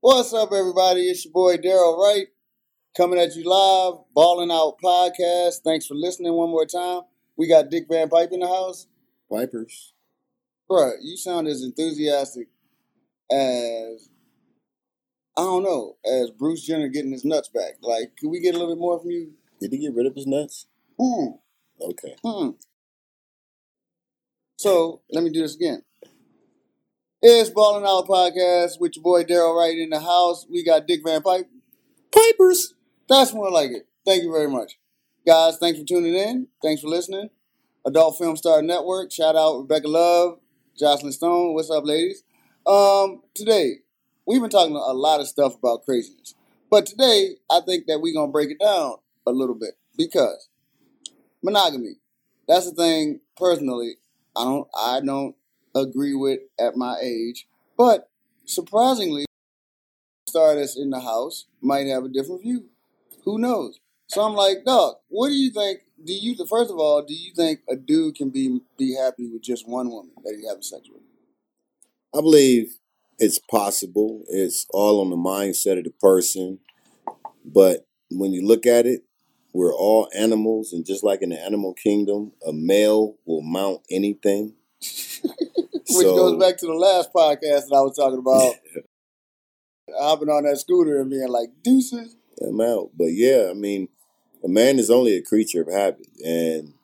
What's up, everybody? It's your boy Daryl Wright coming at you live, Balling Out Podcast. Thanks for listening one more time. We got Dick Van Pipe in the house. Vipers. Bruh, you sound as enthusiastic as, I don't know, as Bruce Jenner getting his nuts back. Like, can we get a little bit more from you? Did he get rid of his nuts? Hmm. Okay. Hmm. So, let me do this again. It's Balling Out Podcast with your boy Daryl Wright in the house. We got Dick Van Pipe. Pipers. That's more like it. Thank you very much. Guys, thanks for tuning in. Thanks for listening. Adult Film Star Network. Shout out Rebecca Love, Jocelyn Stone. What's up, ladies? Um, today, we've been talking a lot of stuff about craziness. But today, I think that we're gonna break it down a little bit because monogamy. That's the thing personally I don't I don't agree with at my age. But surprisingly, star that's in the house might have a different view. Who knows? So I'm like, dog, what do you think? Do you first of all, do you think a dude can be be happy with just one woman that he having sex with? I believe it's possible. It's all on the mindset of the person. But when you look at it, we're all animals, and just like in the animal kingdom, a male will mount anything. Which goes back to the last podcast that I was talking about. hopping on that scooter and being like, deuces. I'm out. But yeah, I mean, a man is only a creature of habit, and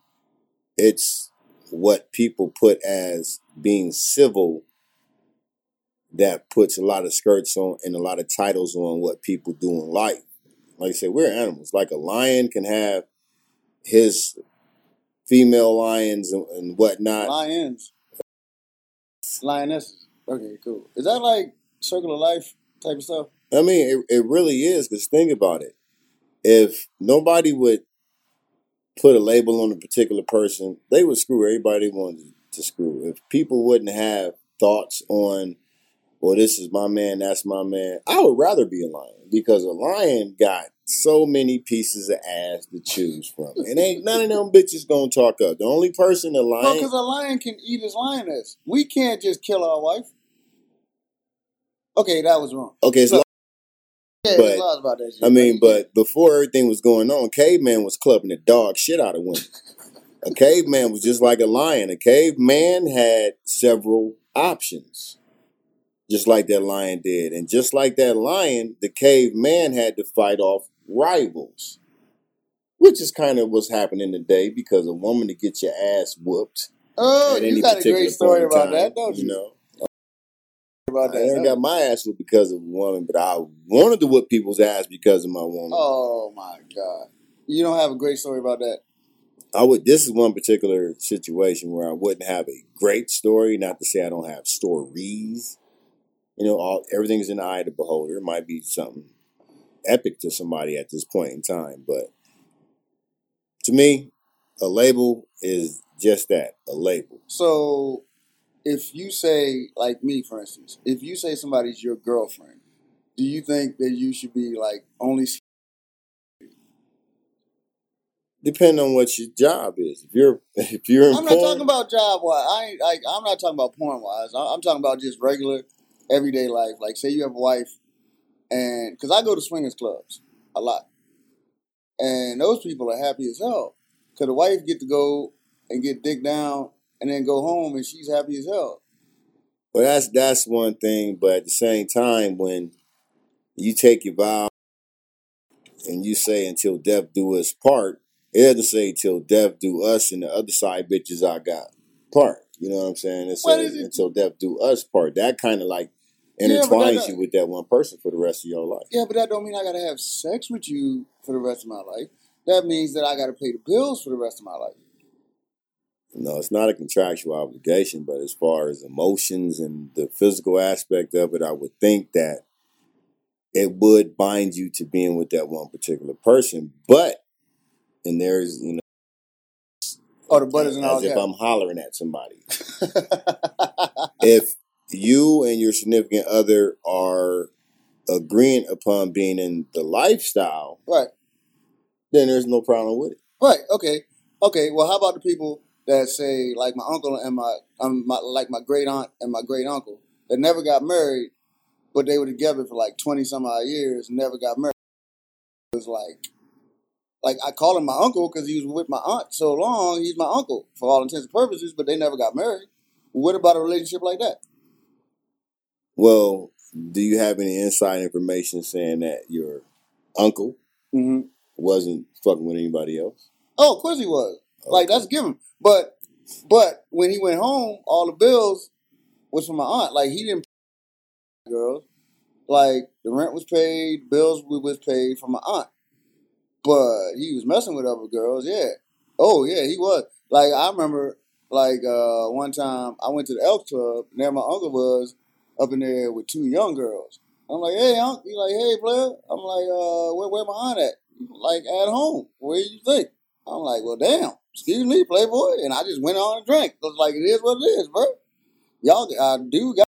it's what people put as being civil that puts a lot of skirts on and a lot of titles on what people do in life. Like I said, we're animals. Like a lion can have his female lions and, and whatnot. Lions. Lionesses. Okay, cool. Is that like circle of life type of stuff? I mean, it, it really is because think about it. If nobody would put a label on a particular person, they would screw everybody wanted to screw. If people wouldn't have thoughts on, well, this is my man, that's my man, I would rather be a lion because a lion got so many pieces of ass to choose from. And ain't none of them bitches gonna talk up. The only person a lion. No, because a lion can eat his lioness. We can't just kill our wife. Okay, that was wrong. Okay, so. Yeah, But, laws about that shit. I mean, but before everything was going on, caveman was clubbing the dog shit out of women. a caveman was just like a lion. A caveman had several options, just like that lion did. And just like that lion, the caveman had to fight off rivals, which is kind of what's happening today because a woman to get your ass whooped. oh, you got a great story about time, that, don't you? You know, about I that. ain't got my ass whooped because of a woman, but I wanted to whoop people's ass because of my woman. Oh my god, you don't have a great story about that. I would. This is one particular situation where I wouldn't have a great story. Not to say I don't have stories. You know, all everything's in the eye of the beholder. It might be something epic to somebody at this point in time, but to me, a label is just that a label. So, if you say, like me, for instance, if you say somebody's your girlfriend, do you think that you should be like only? Depending on what your job is. If you're if you're I'm not porn, talking about job wise. I ain't like. I'm not talking about porn wise. I'm talking about just regular, everyday life. Like, say you have a wife, and because I go to swingers clubs a lot, and those people are happy as hell because the wife get to go and get dick down and then go home and she's happy as hell. Well, that's that's one thing, but at the same time, when you take your vow and you say until death do us part, it doesn't say till death do us and the other side bitches I got part. You know what I'm saying? It What says it? until death do us part. That kind of like Yeah, but that intertwines don't- you with that one person for the rest of your life. Yeah, but that don't mean I gotta have sex with you for the rest of my life. That means that I gotta pay the bills for the rest of my life. No, it's not a contractual obligation, but as far as emotions and the physical aspect of it, I would think that it would bind you to being with that one particular person. But and there's you know Oh, the butt is all as if. I'm hollering at somebody. if you and your significant other are agreeing upon being in the lifestyle, right, then there's no problem with it. right, okay, okay. Well, how about the people that say like my uncle and my, um, my like my great aunt and my great uncle that never got married, but they were together for like twenty some odd years, and never got married. It was like, like I call him my uncle because he was with my aunt so long. He's my uncle for all intents and purposes, but they never got married. What about a relationship like that? Well, do you have any inside information saying that your uncle hmm wasn't fucking with anybody else? Oh, of course he was. Like Okay. that's given. But but when he went home, all the bills was from my aunt. Like he didn't pay girls. Like the rent was paid, bills was paid from my aunt. But he was messing with other girls, yeah. Oh yeah, he was. Like I remember like uh one time I went to the Elks Club and there my uncle was up in there with two young girls. I'm like, hey uncle, he like, hey player. I'm like, uh, where where my aunt at? Like at home. Where you think? I'm like, well, damn. Excuse me, Playboy, and I just went on and drank. Was like, it is what it is, bro. Y'all, I do got.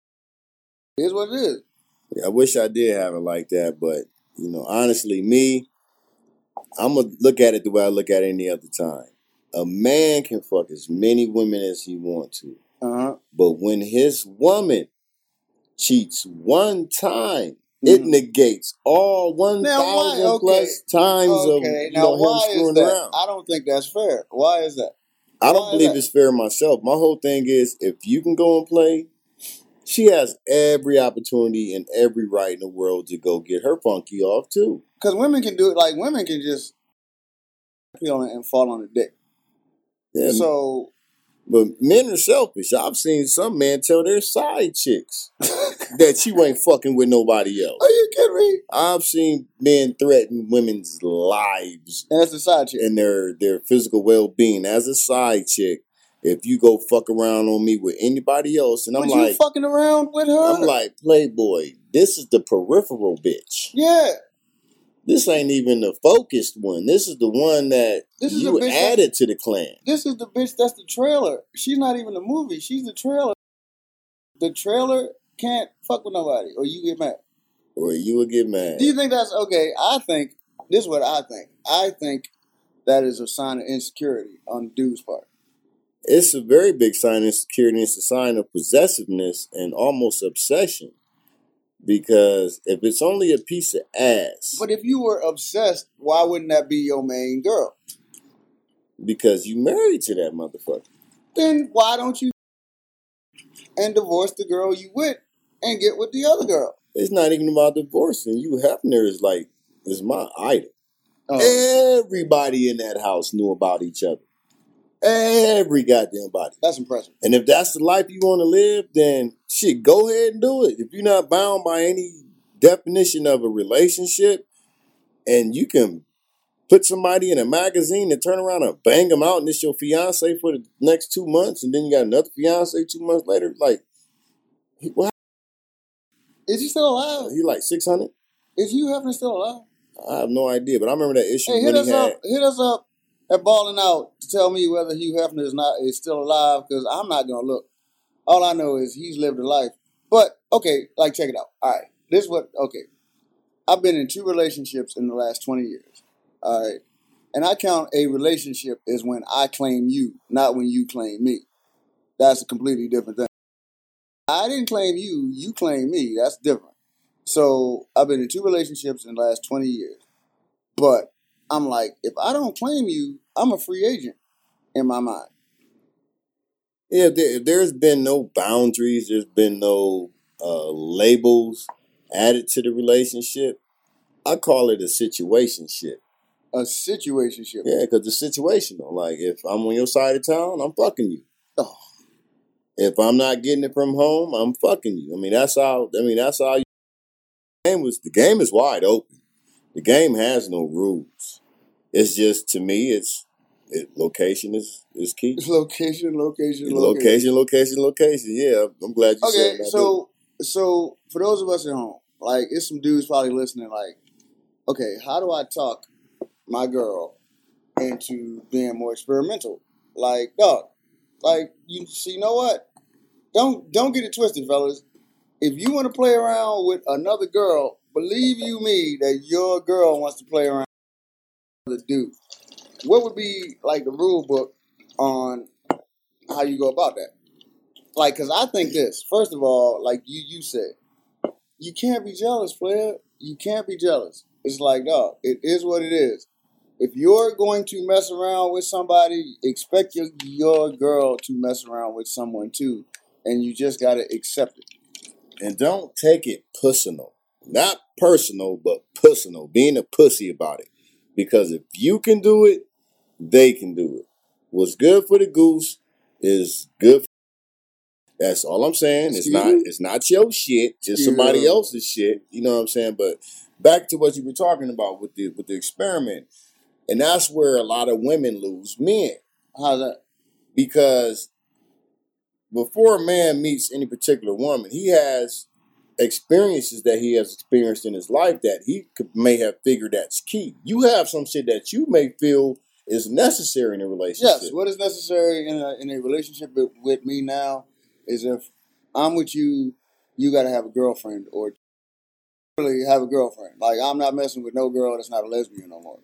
It is what it is. Yeah, I wish I did have it like that, but you know, honestly, me, I'm gonna look at it the way I look at it any other time. A man can fuck as many women as he want to, Uh huh. but when his woman cheats one time, it Mhm. negates all one thousand okay. plus times of Okay, you now know him why screwing around. I don't think that's fair. Why is that? I don't believe that? it's fair myself. My whole thing is if you can go and play, she has every opportunity and every right in the world to go get her funky off too. Because women can do it. Like women can just peel and fall on the dick. Yeah, So but men are selfish. I've seen some men tell their side chicks that you ain't fucking with nobody else. are you kidding me? I've seen men threaten women's lives And that's the side chick. and their their physical well being as a side chick. If you go fuck around on me with anybody else, and I'm like, fucking around with her? I'm like, Playboy, this is the peripheral bitch. yeah. This ain't even the focused one. This is the one that This is you that- added to the clan. This is the bitch that's the trailer. She's not even the movie. She's the trailer. The trailer can't fuck with nobody or you get mad. Or you would get mad. Do you think that's okay? I think this is what I think. I think that is a sign of insecurity on the dude's part. It's a very big sign of insecurity. It's a sign of possessiveness and almost obsession. Because if it's only a piece of ass, But if you were obsessed, why wouldn't that be your main girl? because you married to that motherfucker. Then why don't you and divorce the girl you with and get with the other girl? It's not even about divorcing. Hugh Hefner is like is my idol. Oh, Everybody in that house knew about each other. Every goddamn body. that's impressive. And if that's the life you want to live, then shit, go ahead and do it. If you're not bound by any definition of a relationship, and you can put somebody in a magazine and turn around and bang them out, and it's your fiance for the next two months, and then you got another fiance two months later, like, what? Is he still alive? He like six hundred? Is Hugh Hefner still alive? I have no idea, but I remember that issue Hey, when hit us had. up. Hit us up at Balling Out to tell me whether Hugh Hefner is not is still alive because I'm not gonna look. All I know is he's lived a life. But okay, like check it out. All right, this is what okay. I've been in two relationships in the last twenty years. All right, and I count a relationship as when I claim you, not when you claim me. That's a completely different thing. I didn't claim you. You claim me. That's different. So I've been in two relationships in the last twenty years. But I'm like, if I don't claim you, I'm a free agent in my mind. Yeah, there, there's been no boundaries. There's been no uh, labels added to the relationship. I call it a situationship. A situationship. Yeah, because it's situational. Like if I'm on your side of town, I'm fucking you. Oh. If I'm not getting it from home, I'm fucking you. I mean, that's how. I mean, that's how. You, the game was the game is wide open. The game has no rules. It's just to me, it's it, location is is key. Location, location, location. Location, location, location. Yeah, I'm glad you said Okay, so so for those of us at home, like it's some dudes probably listening, like, okay, how do I talk my girl into being more experimental? Like, dog, like you see, you know what? Don't don't get it twisted, fellas. If you want to play around with another girl, believe you me that your girl wants to play around with a dude. What would be like the rule book on how you go about that? Like, cause I think this. First of all, like you you said, you can't be jealous, player. You can't be jealous. It's like, no, it is what it is. If you're going to mess around with somebody, expect your your girl to mess around with someone too, and you just gotta accept it. And don't take it personal. Not personal, but personal. Being a pussy about it. Because if you can do it, they can do it. What's good for the goose is good. For That's all I'm saying. It's not. It's not your shit. It's somebody else's shit. You know what I'm saying? But back to what you were talking about with the with the experiment, and that's where a lot of women lose men How's that? because before a man meets any particular woman, he has experiences that he has experienced in his life that he could, may have figured that's key. You have some shit that you may feel is necessary in a relationship. Yes, what is necessary in a in a relationship with, me now is if I'm with you, you gotta have a girlfriend or really have a girlfriend. Like I'm not messing with no girl that's not a lesbian no more.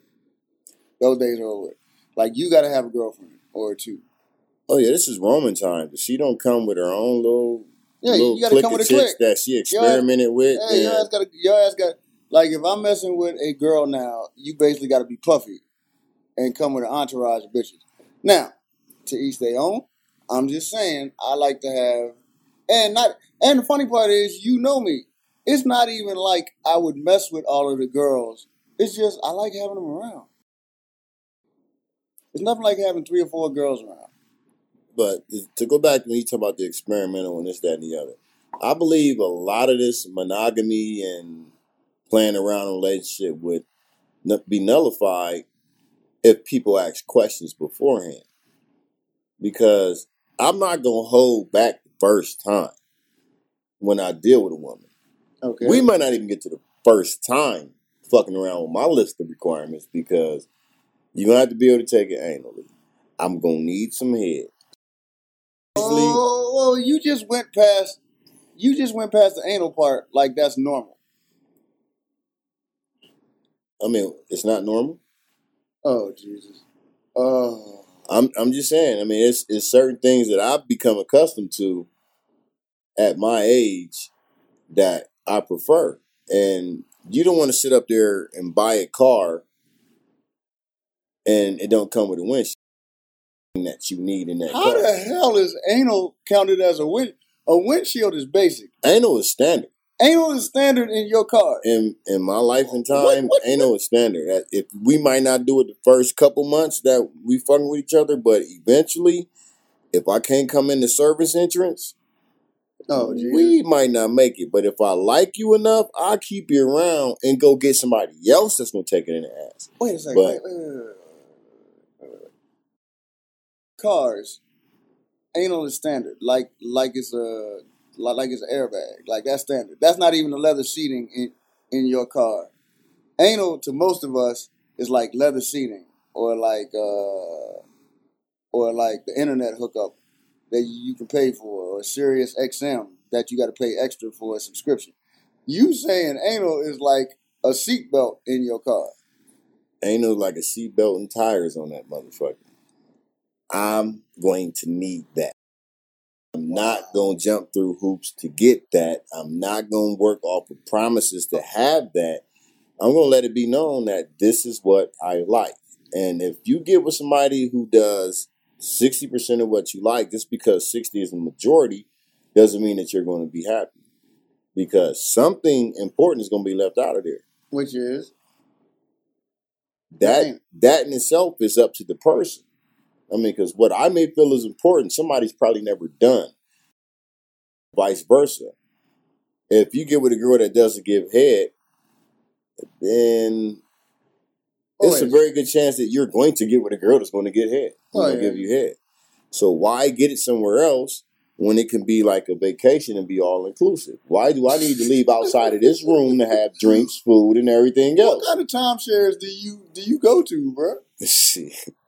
Those days are over. Like you gotta have a girlfriend or two. Oh yeah, this is Roman time. But she don't come with her own little Yeah, little you gotta come with a clique. that she experimented with. Hey, your ass got your ass got like if I'm messing with a girl now, you basically got to be puffy and come with an entourage of bitches. Now, to each their own. I'm just saying I like to have, and not. And the funny part is, you know me. It's not even like I would mess with all of the girls. It's just I like having them around. It's nothing like having three or four girls around. But to go back when you talk about the experimental and this, that, and the other, I believe a lot of this monogamy and playing around in relationship would be nullified if people ask questions beforehand. Because I'm not gonna hold back the first time when I deal with a woman. Okay. We might not even get to the first time fucking around with my list of requirements because you're gonna have to be able to take it anally. I'm gonna need some head. Oh, well, you just went past. You just went past the anal part like that's normal. I mean, it's not normal. Oh Jesus. Oh. I'm I'm just saying. I mean, it's it's certain things that I've become accustomed to at my age that I prefer. And you don't want to sit up there and buy a car and it don't come with a windshield that you need in that How car. the hell is anal counted as a wind? A windshield is basic. Anal is standard. Anal is standard in your car. In in my life and time, What- what- anal is standard. If we might not do it the first couple months that we fucking with each other, but eventually, if I can't come in the service entrance, Oh we might not make it. But if I like you enough, I'll keep you around and go get somebody else that's gonna take it in the ass. Wait a second. But- wait, wait, wait. Cars, anal is standard. Like like it's a like, it's an airbag. Like that's standard. That's not even the leather seating in in your car. Anal to most of us is like leather seating or like uh or like the internet hookup that you can pay for or Sirius XM that you got to pay extra for a subscription. You saying anal is like a seatbelt in your car. No like a seatbelt and tires on that motherfucker. I'm going to need that. I'm not going to jump through hoops to get that. I'm not going to work off of promises to have that. I'm going to let it be known that this is what I like. And if you get with somebody who does 60% of what you like, just because 60 is the majority, doesn't mean that you're going to be happy. Because something important is going to be left out of there. Which is That, that in itself is up to the person. I mean, because what I may feel is important, somebody's probably never done. Vice versa. If you get with a girl that doesn't give head, then oh, it's a very good chance that you're going to get with a girl that's going to get head. Oh, yeah. give you head. So why get it somewhere else when it can be like a vacation and be all inclusive? Why do I need to leave outside of this room to have drinks, food, and everything else? what kind of timeshares do you do you go to, bro?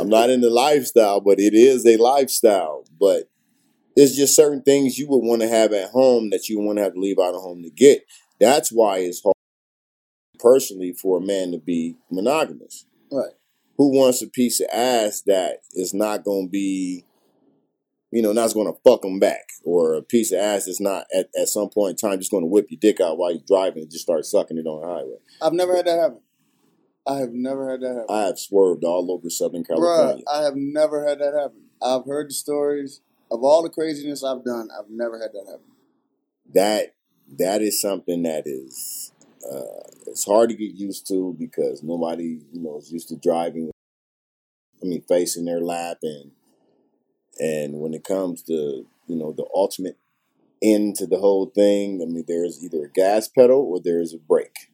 I'm not in the lifestyle, but it is a lifestyle. But it's just certain things you would want to have at home that you want to have to leave out of home to get. That's why it's hard, personally, for a man to be monogamous. Right. Who wants a piece of ass that is not going to be you know, not going to fuck them back, or a piece of ass that's not at, at some point in time just going to whip your dick out while you're driving and just start sucking it on the highway. I've never had that happen. I have never had that happen. I have swerved all over Southern Bruh, California. I have never had that happen. I've heard the stories of all the craziness I've done. I've never had that happen. That that is something that is uh, it's hard to get used to because nobody you know is used to driving. I mean, facing their lap and and when it comes to you know the ultimate end to the whole thing, I mean, there's either a gas pedal or there's a brake.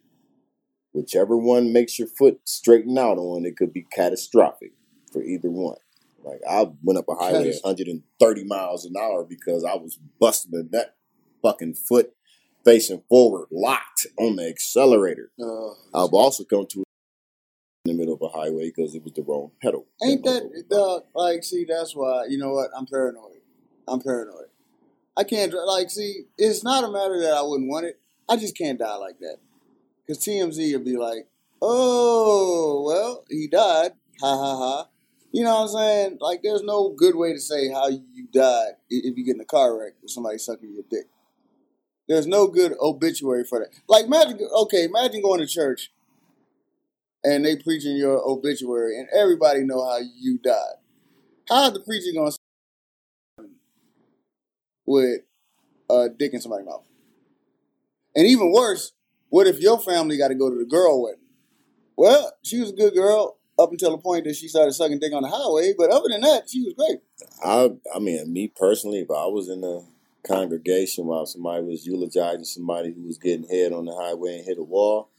Whichever one makes your foot straighten out on, it could be catastrophic for either one. Like I went up a highway at 130 miles an hour because I was busting that fucking foot facing forward, locked on the accelerator. Uh, I've also come to in the middle of a highway because it was the wrong pedal. ain't that dog? Like, see, that's why you know what? I'm paranoid. I'm paranoid. I can't like see. It's not a matter that I wouldn't want it. I just can't die like that. Cause TMZ would be like, "Oh, well, he died." Ha ha ha. You know what I'm saying? Like, there's no good way to say how you died if you get in a car wreck with somebody sucking your dick. There's no good obituary for that. Like, imagine, okay, imagine going to church and they preaching your obituary, and everybody know how you died. How the preacher gonna say with a dick in somebody's mouth? And even worse, what if your family got to go to the girl wedding? Well, she was a good girl up until the point that she started sucking dick on the highway, but other than that, she was great. I I mean, me personally, if I was in a congregation while somebody was eulogizing somebody who was getting head on the highway and hit a wall,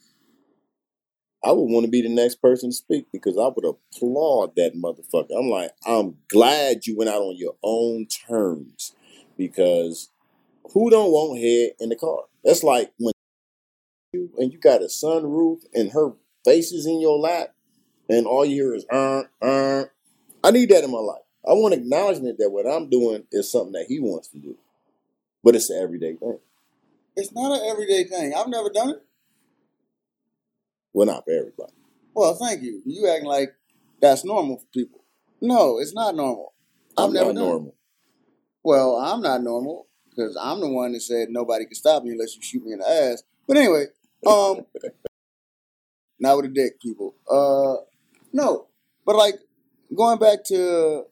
I would want to be the next person to speak because I would applaud that motherfucker. I'm like, I'm glad you went out on your own terms because who don't want head in the car? That's like when you and you got a sunroof and her face is in your lap and all you hear is uh uh. I need that in my life. I want acknowledgement that what I'm doing is something that he wants to do, but it's an everyday thing. It's not an everyday thing. I've never done it. Well, not for everybody. Well, thank you. You acting like that's normal for people. No, it's not normal. I've I'm never not done it. normal. Well, I'm not normal because I'm the one that said nobody can stop me unless you shoot me in the ass. But anyway, um, not with a dick, people. Uh, no, but like going back to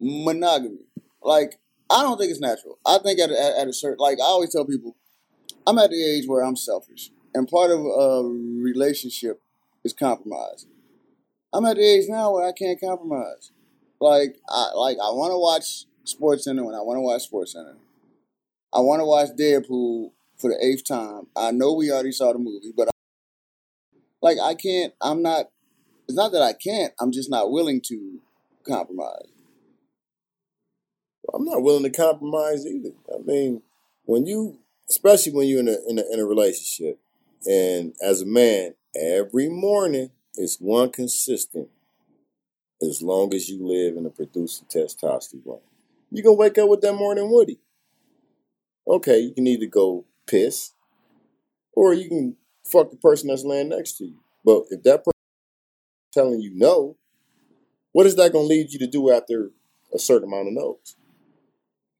monogamy, like I don't think it's natural. I think at a, at, a certain, like I always tell people, I'm at the age where I'm selfish, and part of a relationship is compromise. I'm at the age now where I can't compromise. Like I like I want to watch Sports Center when I want to watch Sports Center. I want to watch Deadpool for the eighth time. I know we already saw the movie, but like I can't. I'm not. It's not that I can't. I'm just not willing to compromise. I'm not willing to compromise either. I mean, when you, especially when you're in a in a, in a relationship, and as a man, every morning is one consistent. As long as you live in a producing testosterone, you gonna wake up with that morning woody. Okay, you can either go piss, or you can fuck the person that's laying next to you. But if that person is telling you no, what is that gonna lead you to do after a certain amount of no's?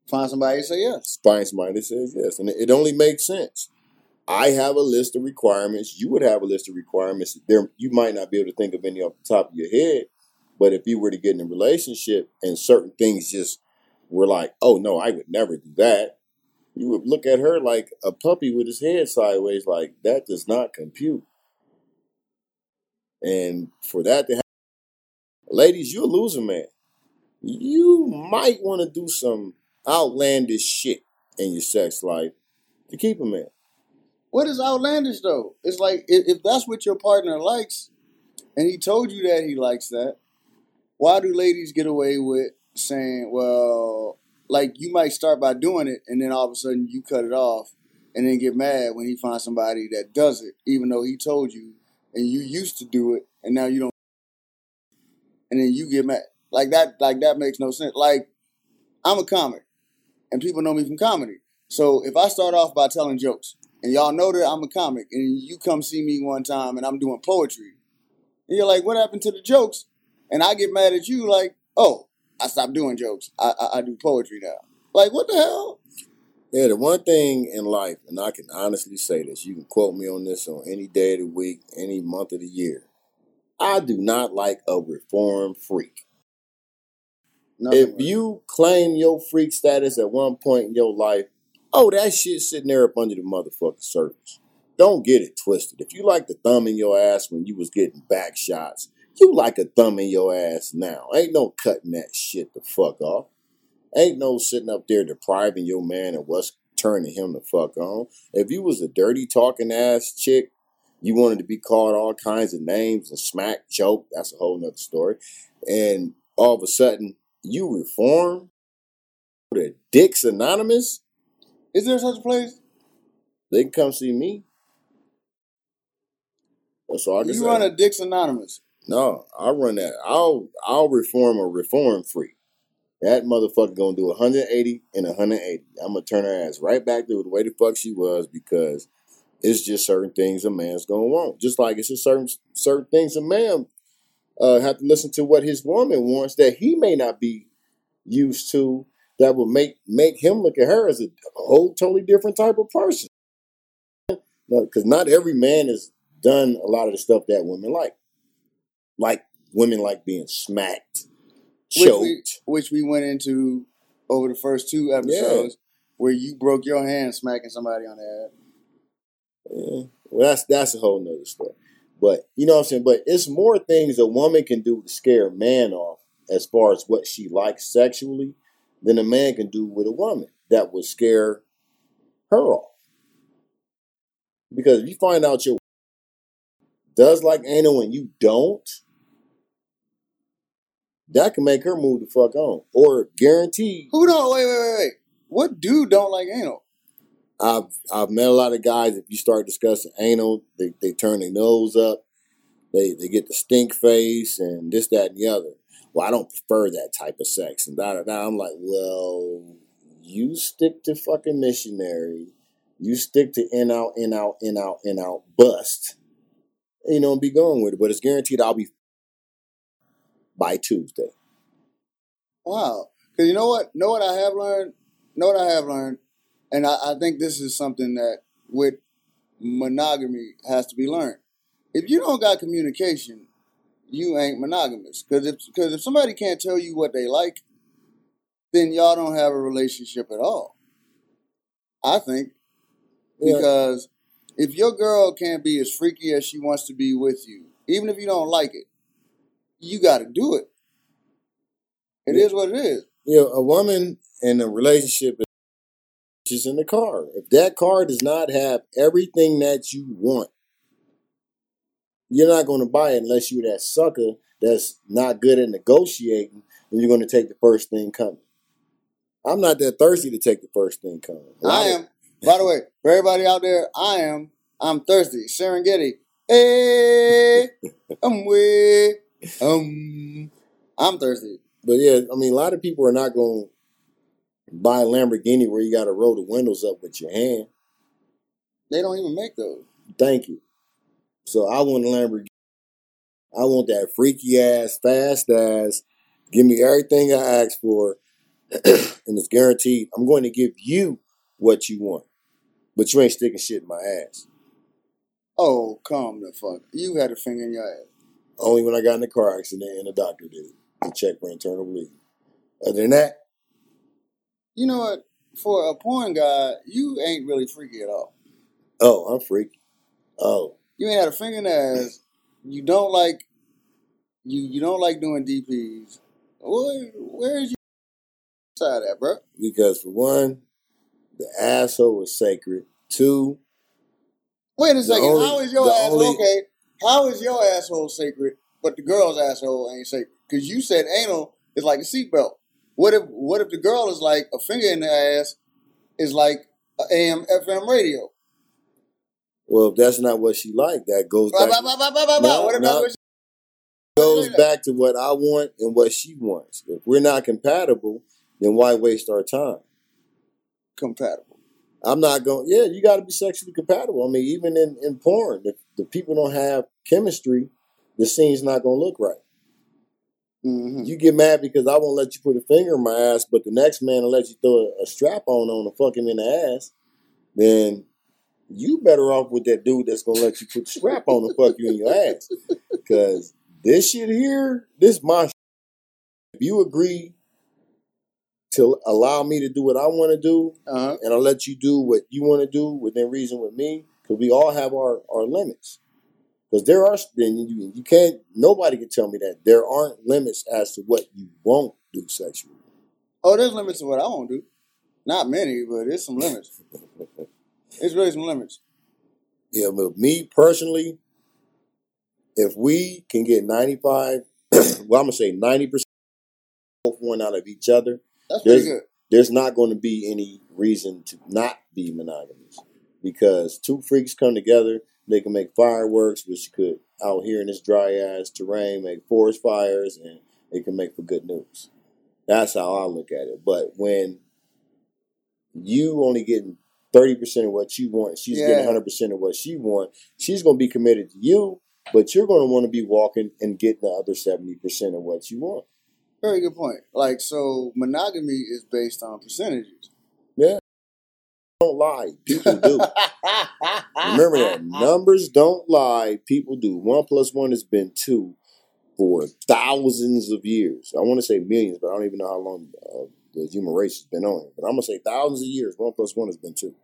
Find somebody to say yes. find somebody that says yes. And it only makes sense. I have a list of requirements. You would have a list of requirements. There, you might not be able to think of any off the top of your head, but if you were to get in a relationship and certain things just were like, oh no, I would never do that, you would look at her like a puppy with his head sideways, like that does not compute. And for that to happen, ladies, you're a loser, man. You might want to do some outlandish shit in your sex life to keep a man. What is outlandish though? It's like if, if that's what your partner likes, and he told you that he likes that, why do ladies get away with saying, "Well, like you might start by doing it, and then all of a sudden you cut it off, and then get mad when he finds somebody that does it, even though he told you, and you used to do it, and now you don't, and then you get mad like that. Like that makes no sense. Like I'm a comic, and people know me from comedy. So if I start off by telling jokes, and y'all know that I'm a comic, and you come see me one time and I'm doing poetry, and you're like, "What happened to the jokes?" And I get mad at you, like, "Oh, I stopped doing jokes. I, I I do poetry now. Like what the hell? Yeah, the one thing in life, and I can honestly say this, you can quote me on this on any day of the week, any month of the year. I do not like a reform freak. Nothing If you claim your freak status at one point in your life, oh, that shit sitting there up under the motherfucking surface. Don't get it twisted. If you like the thumb in your ass when you was getting back shots, you like a thumb in your ass now. Ain't no cutting that shit the fuck off. Ain't no sitting up there depriving your man of what's turning him the fuck on. If you was a dirty talking ass chick, you wanted to be called all kinds of names and smack joke, that's a whole nother story. And all of a sudden, you reform the Dicks Anonymous, is there such a place? they can come see me. That's all I can You say. run a Dicks Anonymous. No, I'll run that. I'll I'll reform a reform free. That motherfucker gonna do 180 and 180. I'm gonna turn her ass right back to the way the fuck she was because it's just certain things a man's gonna want. Just like it's just certain certain things a man uh, have to listen to what his woman wants that he may not be used to. That will make make him look at her as a whole totally different type of person. Because not every man has done a lot of the stuff that women like. Like women like being smacked, Which choked. we, which we went into over the first two episodes where you broke your hand smacking somebody on the head. Yeah. Well, that's that's a whole nother story. But you know what I'm saying. But it's more things a woman can do to scare a man off, as far as what she likes sexually, than a man can do with a woman that would scare her off. Because if you find out your does like anal and you don't, that can make her move the fuck on, or guaranteed. Who don't? Wait, wait, wait, wait. What dude don't like anal? I've I've met a lot of guys. If you start discussing anal, they, they turn their nose up. They they get the stink face and this, that, and the other. Well, I don't prefer that type of sex and da da da. I'm like, well, you stick to fucking missionary. You stick to in out, in out, in out, in out, bust. You know, and be going with it. But it's guaranteed I'll be by Tuesday. Wow. Because you know what? Know what I have learned? Know what I have learned? And I, I think this is something that with monogamy has to be learned. If you don't got communication, you ain't monogamous. Because if, cause if somebody can't tell you what they like, then y'all don't have a relationship at all. I think. Yeah. Because if your girl can't be as freaky as she wants to be with you, even if you don't like it, you got to do it. It Yeah. is what it is. you know, a woman in a relationship is just in the car. If that car does not have everything that you want, you're not going to buy it unless you're that sucker that's not good at negotiating and you're going to take the first thing coming. I'm not that thirsty to take the first thing coming. Lot I am. By the way, for everybody out there, I am. I'm thirsty. Serengeti. Hey, I'm way. Um, I'm thirsty. But yeah, I mean, a lot of people are not going to buy a Lamborghini where you got to roll the windows up with your hand. They don't even make those. Thank you. So I want a Lamborghini. I want that freaky ass, fast ass. Give me everything I ask for, and it's guaranteed. I'm going to give you what you want, but you ain't sticking shit in my ass. Oh, come the fuck. You had a finger in your ass. Only when I got in a car accident and the doctor did it to check for internal bleeding. Other than that, You know what? For a porn guy, you ain't really freaky at all. oh, I'm freaky. Oh, You ain't had a finger in ass. You don't like. You you don't like doing DPs. Where where's your side at, bro? because for one, the asshole was sacred. Two, Wait a second. only- how is your asshole only- okay? How is your asshole sacred, but the girl's asshole ain't sacred? Because you said anal is like a seatbelt. What if what if the girl is like a finger in the ass is like a AM FM radio? well, if that's not what she like, that goes back. blah, blah. No, What that's what goes back to what I want and what she wants. If we're not compatible, then why waste our time? compatible? I'm not going. Yeah, you got to be sexually compatible. I mean, even in in porn, if the people don't have chemistry, the scene's not going to look right. hmm You get mad because I won't let you put a finger in my ass, but the next man will let you throw a, a strap on on to fuck him in the ass. Then you better off with that dude that's gonna let you put the strap on and fuck you in your ass. Cause this shit here, this my. Shit. If you agree to allow me to do what I want to do, Uh-huh. and I'll let you do what you want to do within reason with me, because we all have our, our limits. Because there are, then you, you can't, nobody can tell me that there aren't limits as to what you won't do sexually. Oh, there's limits to what I won't do. Not many, but there's some limits. It's really some limits. Yeah, but me personally, if we can get 95, well, I'm going to say 90% both one out of each other, That's pretty There's- good. there's not going to be any reason to not be monogamous because two freaks come together they can make fireworks which could out here in this dry ass terrain make forest fires and it can make for good news that's how i look at it but when you only getting 30% of what you want she's Yeah. getting 100% of what she want she's going to be committed to you but you're going to want to be walking and getting the other 70% of what you want Very good point. Like, so monogamy is based on percentages. Yeah. Don't lie people do Remember that numbers don't lie. People do. One plus one has been two for thousands of years. I want to say millions, but I don't even know how long uh, the human race has been on. But I'm gonna say thousands of years. One plus one has been two.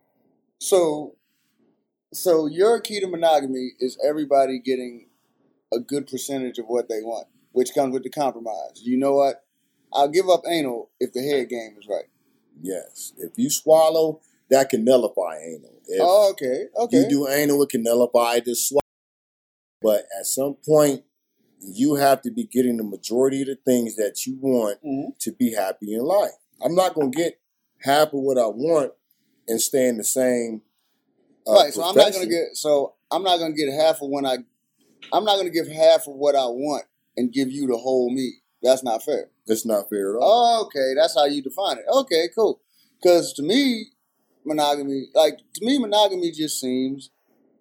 So, so your key to monogamy is everybody getting a good percentage of what they want, which comes with the compromise. You know what? I'll give up anal if the head game is right. Yes. If you swallow, that can nullify anal. If oh, okay, okay. you do anal, it can nullify the swallow. But at some point, you have to be getting the majority of the things that you want Mhm. to be happy in life. I'm not gonna get half of what I want and stay in the same. uh, right. So I'm not gonna get. So I'm not gonna get half of when I. I'm not gonna give half of what I want and give you the whole me. That's not fair. It's not fair at all. Okay, that's how you define it. Okay, cool. Because to me, monogamy, like to me, monogamy just seems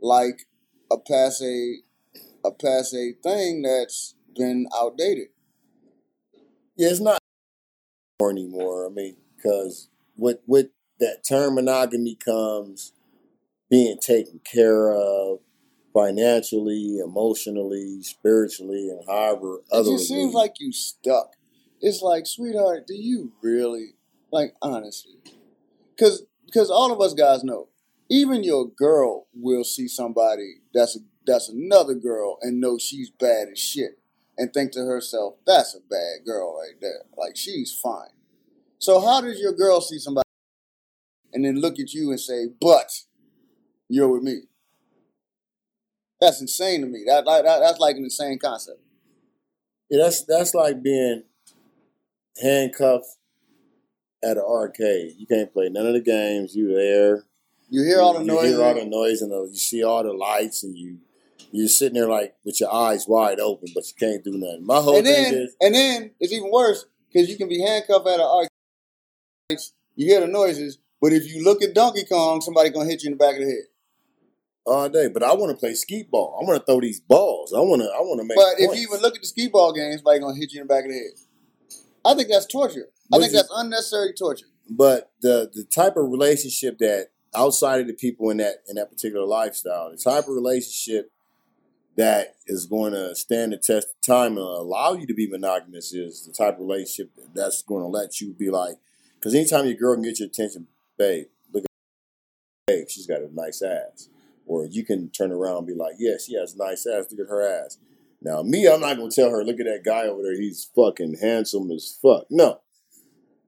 like a passe, a passe thing that's been outdated. Yeah, it's not anymore. I mean, because with with that term monogamy comes being taken care of financially, emotionally, spiritually, and however It other. just seems like you stuck. It's like, sweetheart, do you really like honestly? Because because all of us guys know, even your girl will see somebody that's a, that's another girl and know she's bad as shit and think to herself, that's a bad girl right there. Like she's fine. So how does your girl see somebody and then look at you and say, but you're with me? That's insane to me. That, that, that that's like an insane concept. yeah, that's that's like being handcuffed at an arcade. You can't play none of the games. You there. You hear all the you noise. hear all the noise and the, you see all the lights and you you're sitting there like with your eyes wide open, but you can't do nothing. My whole and thing then, is and then it's even worse because you can be handcuffed at an arcade. You hear the noises, but if you look at Donkey Kong, somebody gonna hit you in the back of the head. All day. But I want to play skee ball. I want to throw these balls. I want to. I want to make. But if you even look at the skee ball game, somebody gonna hit you in the back of the head. I think that's torture. I think that's unnecessary torture. but the the type of relationship that outside of the people in that in that particular lifestyle, the type of relationship that is going to stand the test of time and allow you to be monogamous is the type of relationship that's going to let you be like. Because anytime your girl can get your attention, babe, look at babe, she's got a nice ass. Or you can turn around and be like, yeah, she has nice ass. Look at her ass. Now, me, I'm not going to tell her, look at that guy over there. He's fucking handsome as fuck. No,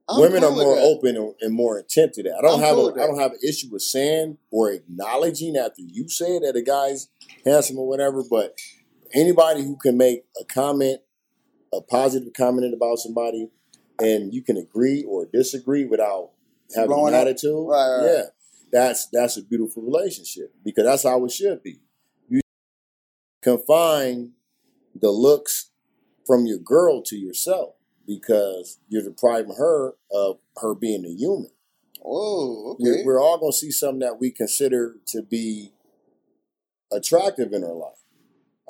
I'm women cool are more open and, and more attentive to that. I don't I'm have cool a. I don't have an issue with saying or acknowledging after you say that a guy's handsome or whatever. But anybody who can make a comment, a positive comment about somebody, and you can agree or disagree without having Blowing an attitude, right, right. yeah, that's that's a beautiful relationship because that's how it should be. You confine the looks from your girl to yourself because you're depriving her of her being a human. Oh, okay. We're, we're all going to see something that we consider to be attractive in our life.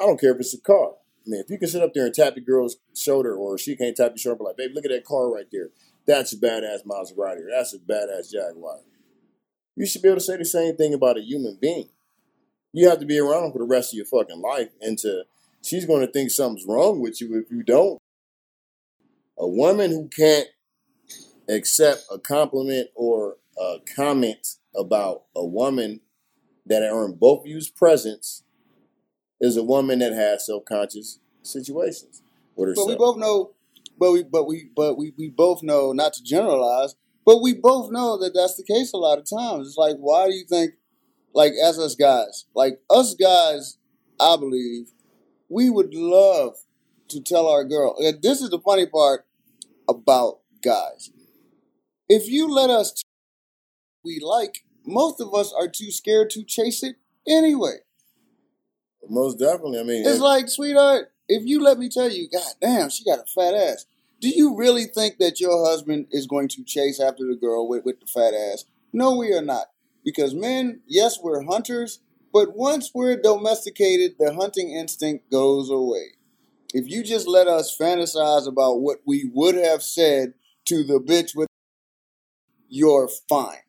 I don't care if it's a car. I mean, if you can sit up there and tap the girl's shoulder, or she can't tap your shoulder, but like, baby, look at that car right there. That's a badass Maserati, or that's a badass Jaguar. You should be able to say the same thing about a human being. You have to be around for the rest of your fucking life, and to she's going to think something's wrong with you if you don't. A woman who can't accept a compliment or a comment about a woman that earned both of you's presence is a woman that has self-conscious situations with herself. But we both know, but we, but we, but we, we both know not to generalize, but we both know that that's the case a lot of times. It's like, why do you think, like, as us guys, like us guys, I believe, we would love to tell our girl. and This is the funny part about guys. If you let us, t- we like, most of us are too scared to chase it anyway. Most definitely. I mean, It's like, sweetheart, if you let me tell you, God damn, she got a fat ass. Do you really think that your husband is going to chase after the girl with, with the fat ass? No, we are not. Because men, yes, we're hunters, but once we're domesticated, the hunting instinct goes away. If you just let us fantasize about what we would have said to the bitch with, you're fine.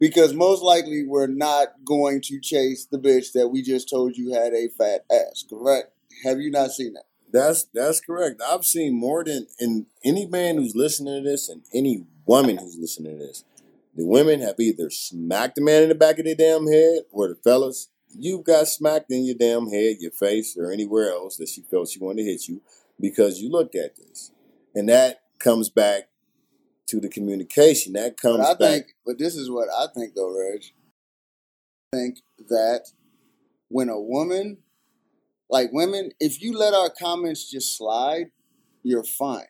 Because most likely we're not going to chase the bitch that we just told you had a fat ass, correct? Have you not seen that? That's that's correct. I've seen more than and any man who's listening to this and any woman who's listening to this. The women have either smacked the man in the back of their damn head, or the fellas, you've got smacked in your damn head, your face, or anywhere else that she felt she wanted to hit you because you looked at this. And that comes back to the communication. That comes But I back. think, but this is what I think though, Reg. I think that when a woman, like women, if you let our comments just slide, you're fine.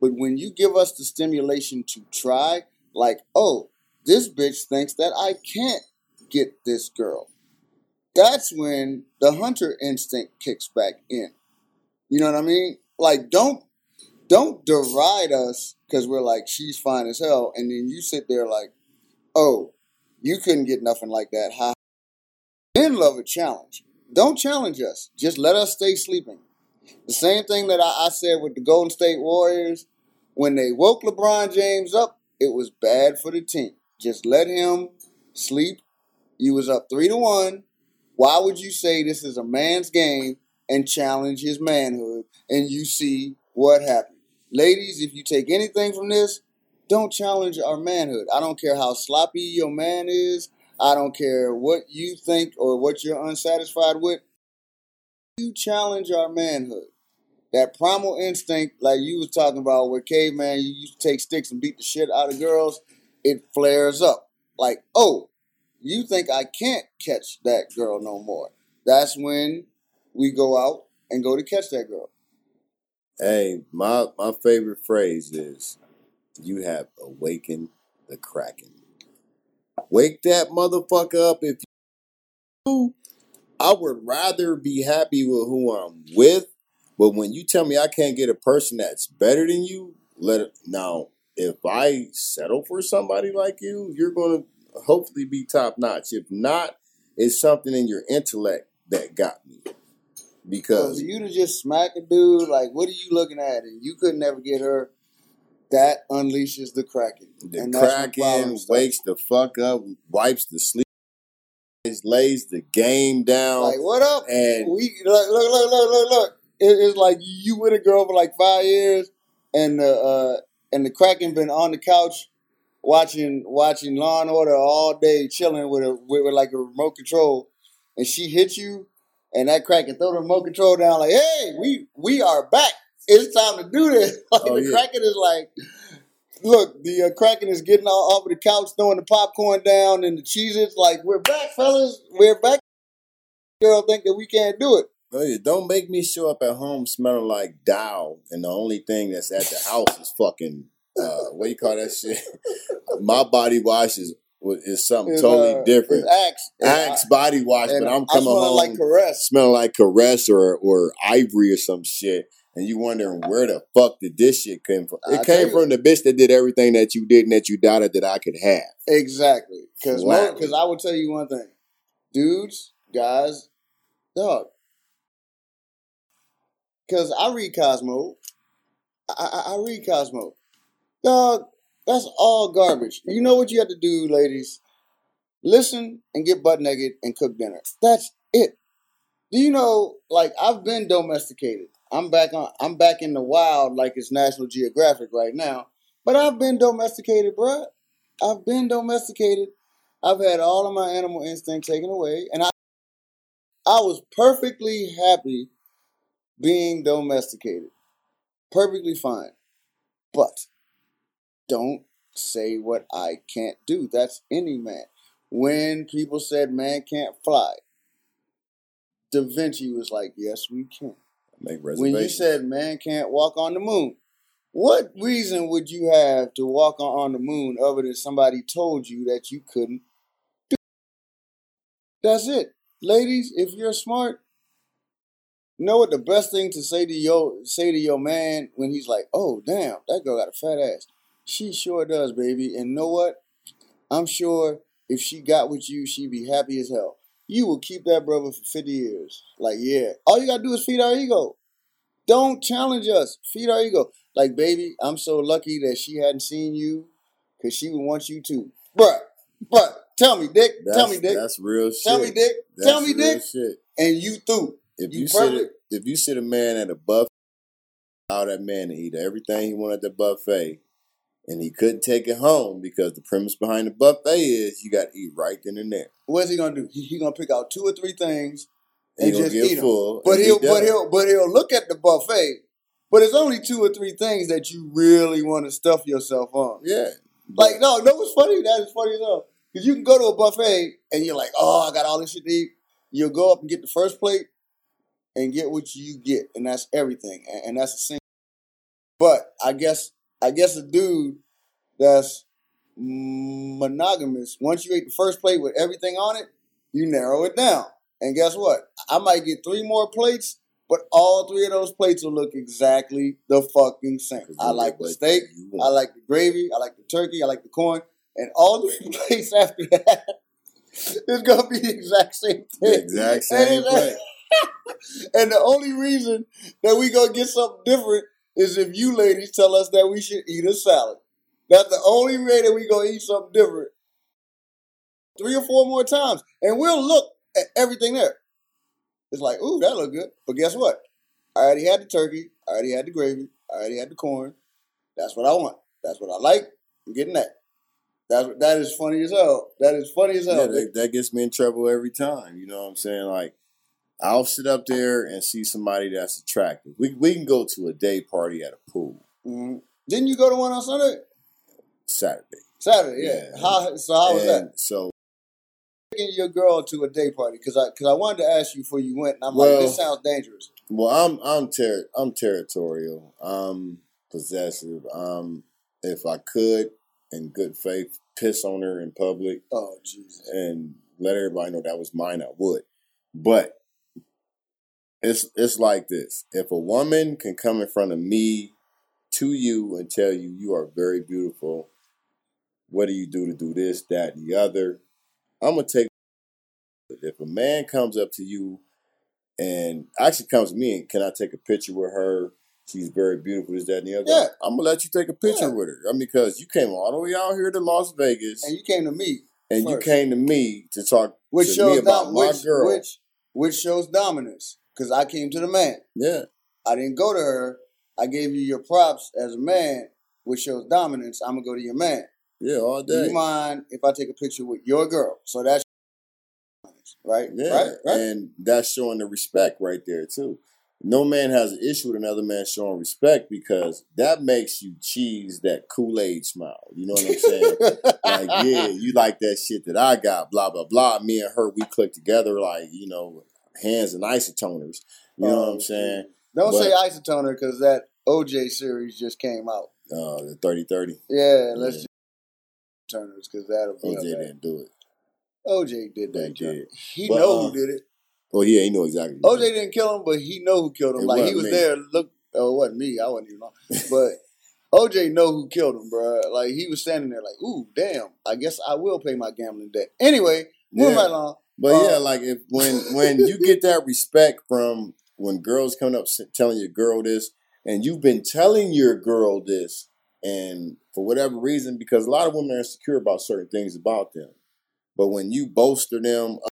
But when you give us the stimulation to try, like, oh, this bitch thinks that I can't get this girl. That's when the hunter instinct kicks back in. You know what I mean? Like, don't don't deride us because we're like she's fine as hell, and then you sit there like, oh, you couldn't get nothing like that. Ha. Men love a challenge. Don't challenge us. Just let us stay sleeping. The same thing that I, I said with the Golden State Warriors when they woke LeBron James up, it was bad for the team. Just let him sleep. You was up three to one. Why would you say this is a man's game and challenge his manhood? And you see what happened. Ladies, if you take anything from this, don't challenge our manhood. I don't care how sloppy your man is. I don't care what you think or what you're unsatisfied with. You challenge our manhood. That primal instinct, like you was talking about, where caveman, you used to take sticks and beat the shit out of girls, it flares up. Like, oh, you think I can't catch that girl no more. That's when we go out and go to catch that girl. Hey, my my favorite phrase is you have awakened the kraken. Wake that motherfucker up if you I would rather be happy with who I'm with, but when you tell me I can't get a person that's better than you, let it now if I settle for somebody like you, you're gonna hopefully be top notch. If not, it's something in your intellect that got me. Because for you to just smack a dude, like, what are you looking at? And you could never get her. That unleashes the kraken. The and Kraken wakes the fuck up, wipes the sleep, lays the game down, Like, what up? and We look, look, look, look, look, look. It, it's like you with a girl for like five years, and the uh, and the kraken been on the couch watching watching Law and Order all day, chilling with a with, with like a remote control, and she hit you, and that kraken throw the remote control down like, hey, we we are back. It's time to do this. Like Oh, the yeah. kraken is like. Look, the uh, Kraken is getting all off of the couch, throwing the popcorn down and the cheeses. Like, we're back, fellas. We're back. Girl think that we can't do it. Oh, yeah, don't make me show up at home smelling like Dow, and the only thing that's at the house is fucking uh, what you call that shit? My body wash is is something It's, totally uh, different. Axe. Axe body wash, but I'm coming home like caress. smelling like caress or or ivory or some shit, and you wondering where the fuck did this shit come from? It tell came from the bitch that did everything that you did and that you doubted that I could have. Exactly. Because Wow. because I will tell you one thing, dudes, guys, dog. because I read Cosmo. I, I, I read Cosmo. Dog, that's all garbage. You know what you have to do, ladies? Listen and get butt naked and cook dinner. That's it. Do you know? Like I've been domesticated. I'm back on. I'm back in the wild, like it's National Geographic right now. But I've been domesticated, bruh. I've been domesticated. I've had all of my animal instinct taken away, and I, I was perfectly happy being domesticated. Perfectly fine. But don't say what I can't do. That's any man. When people said man can't fly, Da Vinci was like, yes, we can. Make When you said man can't walk on the moon, what reason would you have to walk on on the moon other than somebody told you that you couldn't do? That's it. Ladies, if you're smart, know what the best thing to say to your say to your man when he's like, "Oh, damn, that girl got a fat ass." She sure does, baby. And know what? I'm sure if she got with you, she'd be happy as hell. You will keep that brother for 50 years. Like, yeah. All you gotta do is feed our ego. Don't challenge us. Feed our ego. Like, baby, I'm so lucky that she hadn't seen you because she would want you to. But, but, tell me, Dick. that's, tell me, Dick. That's real shit. Tell me, Dick. That's tell me, Dick. Shit. And you through. If You you, sit a, if you sit a man at a buffet, allow that man to eat everything he wanted at the buffet, and he couldn't take it home because the premise behind the buffet is you got to eat right then and there. What's he gonna do? He, he gonna pick out two or three things And just eat get 'em. full. But he'll, but he'll, but he'll look at the buffet. But it's only two or three things that you really want to stuff yourself on. yeah. Like, no, no, it's funny? That is funny as hell. Because you can go to a buffet and you're like, oh, I got all this shit to eat. You'll go up and get the first plate and get what you get, and that's everything. And, and that's the same. But I guess, I guess a dude that's monogamous, once you ate the first plate with everything on it, you narrow it down. And guess what? I might get three more plates, but all three of those plates will look exactly the fucking same. I like the steak, I like the gravy, I like the turkey, I like the corn, and all three plates after that is gonna be the exact same thing. the exact And same it's- plate. And the only reason that we gonna get something different is if you ladies tell us that we should eat a salad. That's the only way that we gonna eat something different. Three or four more times, and we'll look everything there. It's like, ooh, that look good. But guess what? I already had the turkey. I already had the gravy. I already had the corn. That's what I want. That's what I like. I'm getting that. That's that is funny as hell. That is funny as hell. Yeah, that, that gets me in trouble every time. You know what I'm saying? Like, I'll sit up there and see somebody that's attractive. We we can go to a day party at a pool Mhm. Didn't you go to one on Sunday? Saturday. Saturday, yeah. Yeah. How so? How was that? So Taking your girl to a day party because I because I wanted to ask you before you went, and I'm Well- like, this sounds dangerous. Well, I'm I'm ter- I'm territorial. I'm possessive. Um, if I could, in good faith, piss on her in public Oh Jesus! and let everybody know that was mine, I would. But it's it's like this: if a woman can come in front of me to you and tell you you are very beautiful, what do you do to do this, that, and the other? I'm gonna take. If a man comes up to you and actually comes to me and can I take a picture with her? She's very beautiful, this, that, and the other. Yeah. I'm gonna let you take a picture Yeah. with her. I mean, because you came all the way out here to Las Vegas And you came to me, and you came to me to talk which to shows me about dom- my which, girl. which which shows dominance because I came to the man. yeah, I didn't go to her. I gave you your props as a man, which shows dominance. I'm gonna go to your man. Yeah, all day. Do you mind if I take a picture with your girl? So that's right, Yeah, right, right. and that's showing the respect right there too. No man has an issue with another man showing respect because that makes you cheese that Kool Aid smile. You know what I'm saying? like, yeah, you like that shit that I got, blah blah blah. Me and her, we click together like you know, hands and isotoners. You know what Oh, I'm saying? Don't But- say isotoner because that OJ series just came out. Uh, the thirty thirty. Yeah, let's Yeah. Turners because that'll OJ didn't do it. OJ did that. Did. He But, know uh, who did it. Oh yeah, he know exactly. OJ did. didn't kill him, but he know who killed him. It like he wasn't me. there. Look, oh, it wasn't me. I wasn't even on. But OJ know who killed him, bro. Like he was standing there, like, ooh, damn. I guess I will pay my gambling debt. Anyway, moving Yeah. right along. But Uh, yeah, like if when when you get that respect from when girls coming up telling your girl this, and you've been telling your girl this, and for whatever reason, because a lot of women are insecure about certain things about them, but when you bolster them, uh,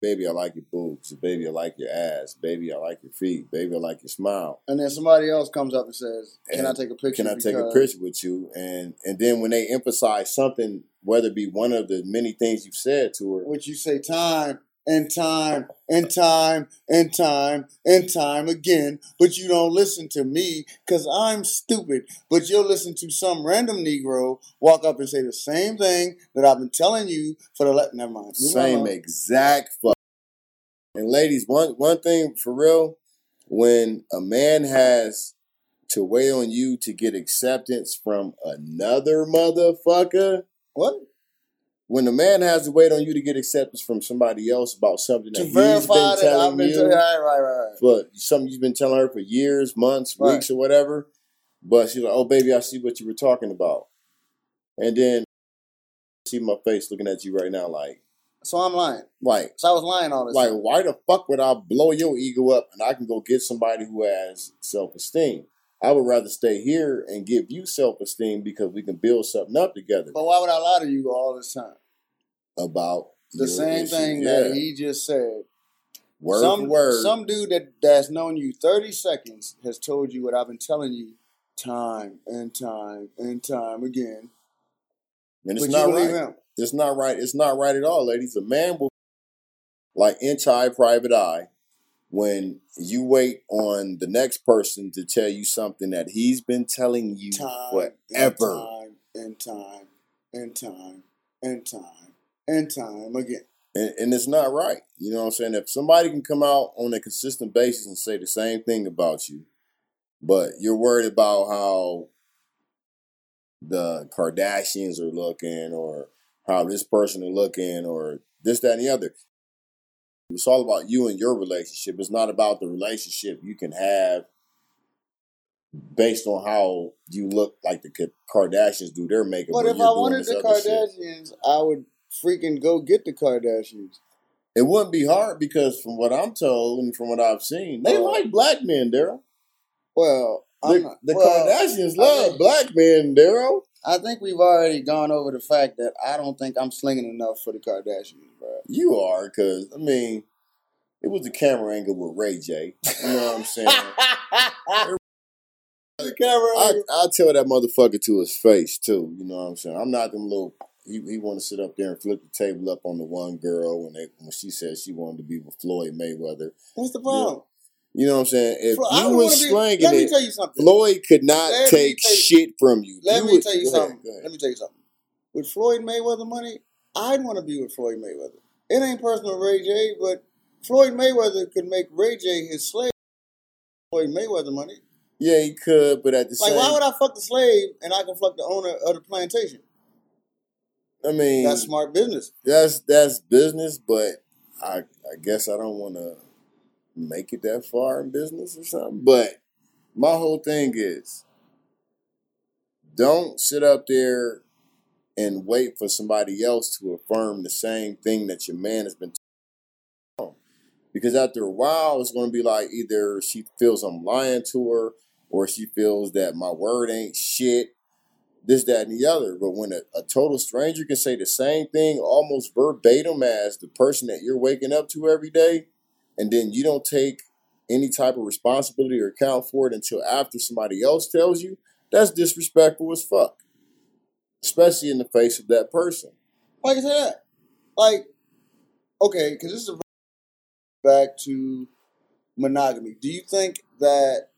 baby, I like your boobs, baby, I like your ass, baby, I like your feet, baby, I like your smile. And then somebody else comes up and says, "Can I take a picture?" Can I take a picture with you? And and then when they emphasize something, whether it be one of the many things you've said to her, Which you say time and time and time and time and time again, but you don't listen to me because I'm stupid. But you'll listen to some random Negro walk up and say the same thing that I've been telling you for the let. Never mind. Move Same on. exact fuck. And ladies, one one thing for real, when a man has to wait on you to get acceptance from another motherfucker, What? When a man has to wait on you to get acceptance from somebody else about something that To he's verify been that telling been you, telling right, right, right, for something you've been telling her for years, months, Right. weeks, or whatever, but she's like, "Oh, baby, I see what you were talking about," and then see my face looking at you right now, like, So I'm lying. like. So I was lying all this Like, time. why the fuck would I blow your ego up and I can go get somebody who has self esteem? I would rather stay here and give you self esteem because we can build something up together But why would I lie to you all this time? About The same issue. thing Yeah. that he just said. word some word. some dude that that's known you 30 seconds has told you what I've been telling you time and time and time again. and it's but not right. him. It's not right. It's not right at all, ladies. A man will like anti private eye when you wait on the next person to tell you something that he's been telling you Time forever. and time and time and time and time and time again. and, and it's not right. You know what I'm saying? If somebody can come out on a consistent basis and say the same thing about you, but you're worried about how the Kardashians are looking or how this person are looking or this, that, and the other. It's all about you and your relationship. It's not about the relationship you can have based on how you look like the Kardashians do their makeup. But if I wanted the other shit. Kardashians, I would freaking go get the Kardashians. It wouldn't be hard because from what I'm told and from what I've seen, they Well, like black men, Daryl. Well, The, the well, Kardashians love think- black men, Daryl. I think we've already gone over the fact that I don't think I'm slinging enough for the Kardashians, bro. You are, because, I mean, it was the camera angle with Ray J. You know what I'm saying? the camera. I, I tell that motherfucker to his face, too. You know what I'm saying? I'm not them little. He, he want to sit up there and flip the table up on the one girl when they when she said she wanted to be with Floyd Mayweather. What's the problem? You know what I'm saying? If Flo- you was slanging Let me it, tell you something. Floyd could not Let take you- shit from you. Let You me would- tell you go ahead, something. ahead. Let me tell you something. With Floyd Mayweather money, I'd want to be with Floyd Mayweather. It ain't personal Ray J, but Floyd Mayweather could make Ray J his slave. Floyd Mayweather money. Yeah, he could, but at the same, Like, same, why would I fuck the slave and I can fuck the owner of the plantation? I mean, That's smart business. that's that's business, but I I guess I don't want to make it that far in business or something. But my whole thing is, don't sit up there and wait for somebody else to affirm the same thing that your man has been telling. Because after a while, it's going to be like either she feels I'm lying to her, or she feels that my word ain't shit, this, that, and the other. But when a, a total stranger can say the same thing almost verbatim as the person that you're waking up to every day, and then you don't take any type of responsibility or account for it until after somebody else tells you, that's disrespectful as fuck. Especially in the face of that person. Like I said, like, okay, because this is a back to monogamy. Do you think that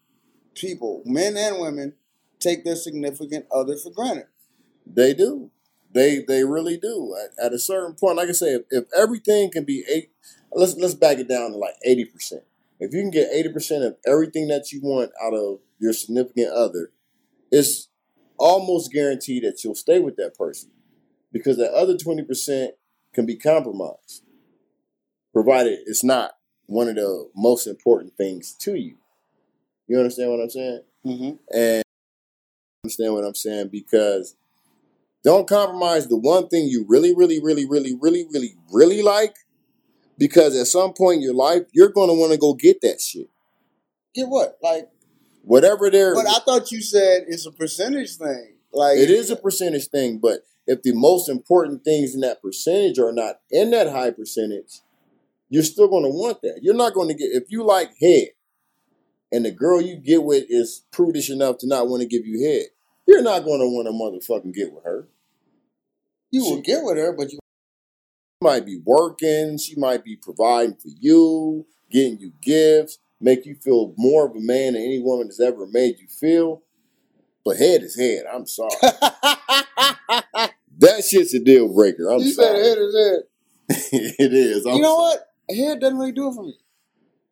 people, men and women, take their significant other for granted? They do. They they really do. At, at a certain point, like I say, if, if everything can be eight, let's let's back it down to like eighty percent. If you can get eighty percent of everything that you want out of your significant other, it's almost guaranteed that you'll stay with that person because that other twenty percent can be compromised, provided it's not one of the most important things to you. You understand what I'm saying? Mm-hmm. and understand what I'm saying because don't compromise the one thing you really, really, really, really, really, really, really like Because at some point in your life, you're going to want to go get that shit. Get what? Like, Whatever they're. but I thought you said it's a percentage thing. Like, it is a percentage thing, but if the most important things in that percentage are not in that high percentage, you're still going to want that. You're not going to get if you like head, and the girl you get with is prudish enough to not want to give you head. You're not going to want to motherfucking get with her. you will get with her, but you She might be working. She might be providing for you, getting you gifts, make you feel more of a man than any woman has ever made you feel. But head is head. I'm sorry. that shit's a deal breaker. I'm you said sorry. head is head. it is. I'm you know sorry. what? Head doesn't really do it for me.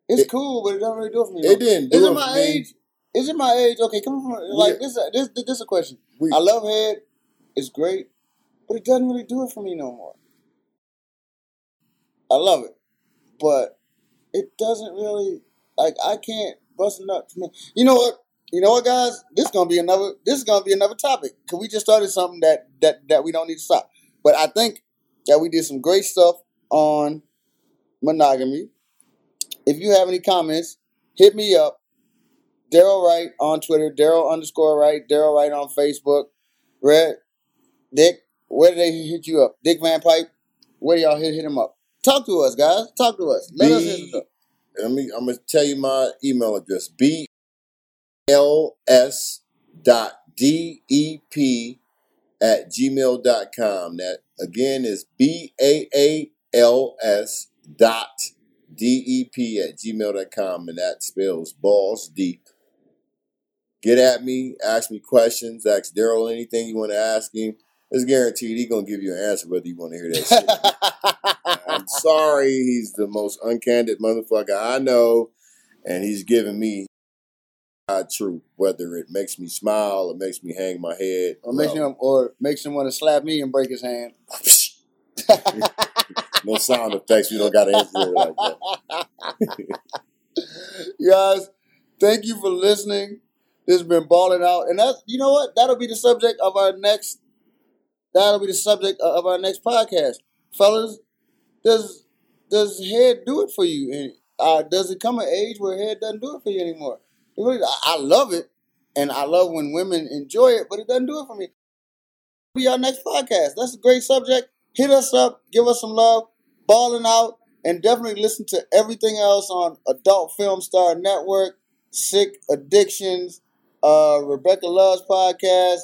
It's It- cool, but it doesn't really do it for me. It didn't do Is it it for my me. age? Is it my age? Okay, come from like We- this. This this is a question. We- I love head. It's great, but it doesn't really do it for me no more. I love it, but it doesn't really like. I can't bust it up to me. You know what? You know what, guys? This is gonna be another. This is gonna be another topic because we just started something that that that we don't need to stop. But I think that we did some great stuff on monogamy. If you have any comments, hit me up. Daryl Wright on Twitter, Daryl underscore Wright, Daryl Wright on Facebook. Red, Dick, where do they hit you up? Dick Van Pipe, where y'all hit, hit him up? Talk to us, guys. Talk to us. Let us hit B- us up. Let me. I'm gonna tell you my email address. B L S dot D E P at gmail.com. That again is B A A L S dot D E P at gmail.com. And that spells balls deep. Get at me, ask me questions, ask Daryl anything you want to ask him. It's guaranteed he's gonna give you an answer whether you want to hear that shit. I'm sorry, he's the most uncandid motherfucker I know, and he's giving me truth, whether it makes me smile or makes me hang my head. or makes him or makes him want to slap me and break his hand. no sound effects. We don't got to answer it like that. guys, thank you for listening. This has been balling out, and that's you know what? That'll be the subject of our next. That'll be the subject of our next podcast, fellas. Does does head do it for you? And uh, does it come an age where head doesn't do it for you anymore? I love it, and I love when women enjoy it, but it doesn't do it for me. Be our next podcast. That's a great subject. Hit us up, give us some love, balling out, and definitely listen to everything else on Adult Film Star Network, Sick Addictions, uh, Rebecca Love's podcast.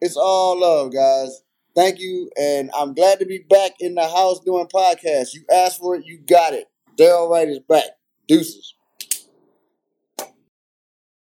It's all love, guys. Thank you, and I'm glad to be back in the house doing podcasts. You asked for it, you got it. Daryl Wright is back. Deuces.